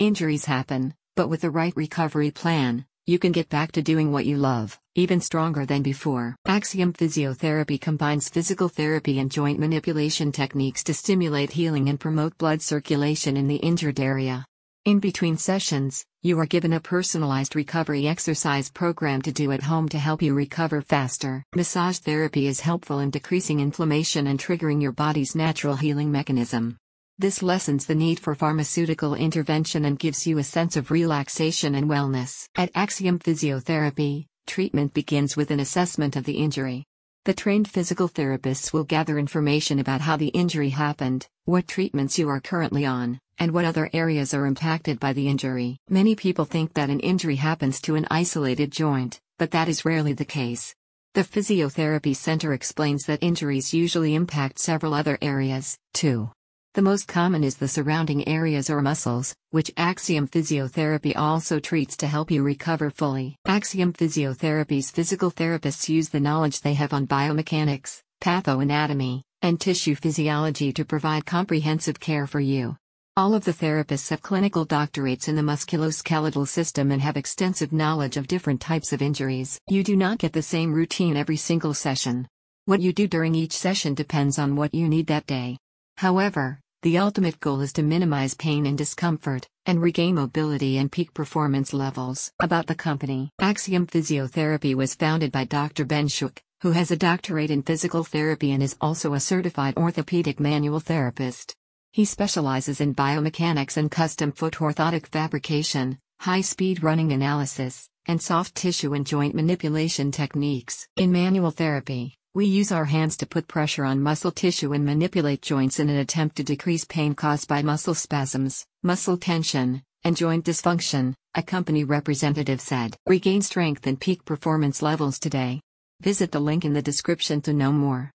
Injuries happen, but with the right recovery plan, you can get back to doing what you love, even stronger than before. Axiom Physiotherapy combines physical therapy and joint manipulation techniques to stimulate healing and promote blood circulation in the injured area. In between sessions, you are given a personalized recovery exercise program to do at home to help you recover faster. Massage therapy is helpful in decreasing inflammation and triggering your body's natural healing mechanism. This lessens the need for pharmaceutical intervention and gives you a sense of relaxation and wellness. At Axiom Physiotherapy, treatment begins with an assessment of the injury. The trained physical therapists will gather information about how the injury happened, what treatments you are currently on, and what other areas are impacted by the injury. Many people think that an injury happens to an isolated joint, but that is rarely the case. The Physiotherapy Center explains that injuries usually impact several other areas, too. The most common is the surrounding areas or muscles, which Axiom Physiotherapy also treats to help you recover fully. Axiom Physiotherapy's physical therapists use the knowledge they have on biomechanics, pathoanatomy, and tissue physiology to provide comprehensive care for you. All of the therapists have clinical doctorates in the musculoskeletal system and have extensive knowledge of different types of injuries. You do not get the same routine every single session. What you do during each session depends on what you need that day. However, the ultimate goal is to minimize pain and discomfort, and regain mobility and peak performance levels. About the company Axiom Physiotherapy was founded by Dr. Ben Shook, who has a doctorate in physical therapy and is also a certified orthopedic manual therapist. He specializes in biomechanics and custom foot orthotic fabrication, high speed running analysis, and soft tissue and joint manipulation techniques. In manual therapy, we use our hands to put pressure on muscle tissue and manipulate joints in an attempt to decrease pain caused by muscle spasms, muscle tension, and joint dysfunction, a company representative said. Regain strength and peak performance levels today. Visit the link in the description to know more.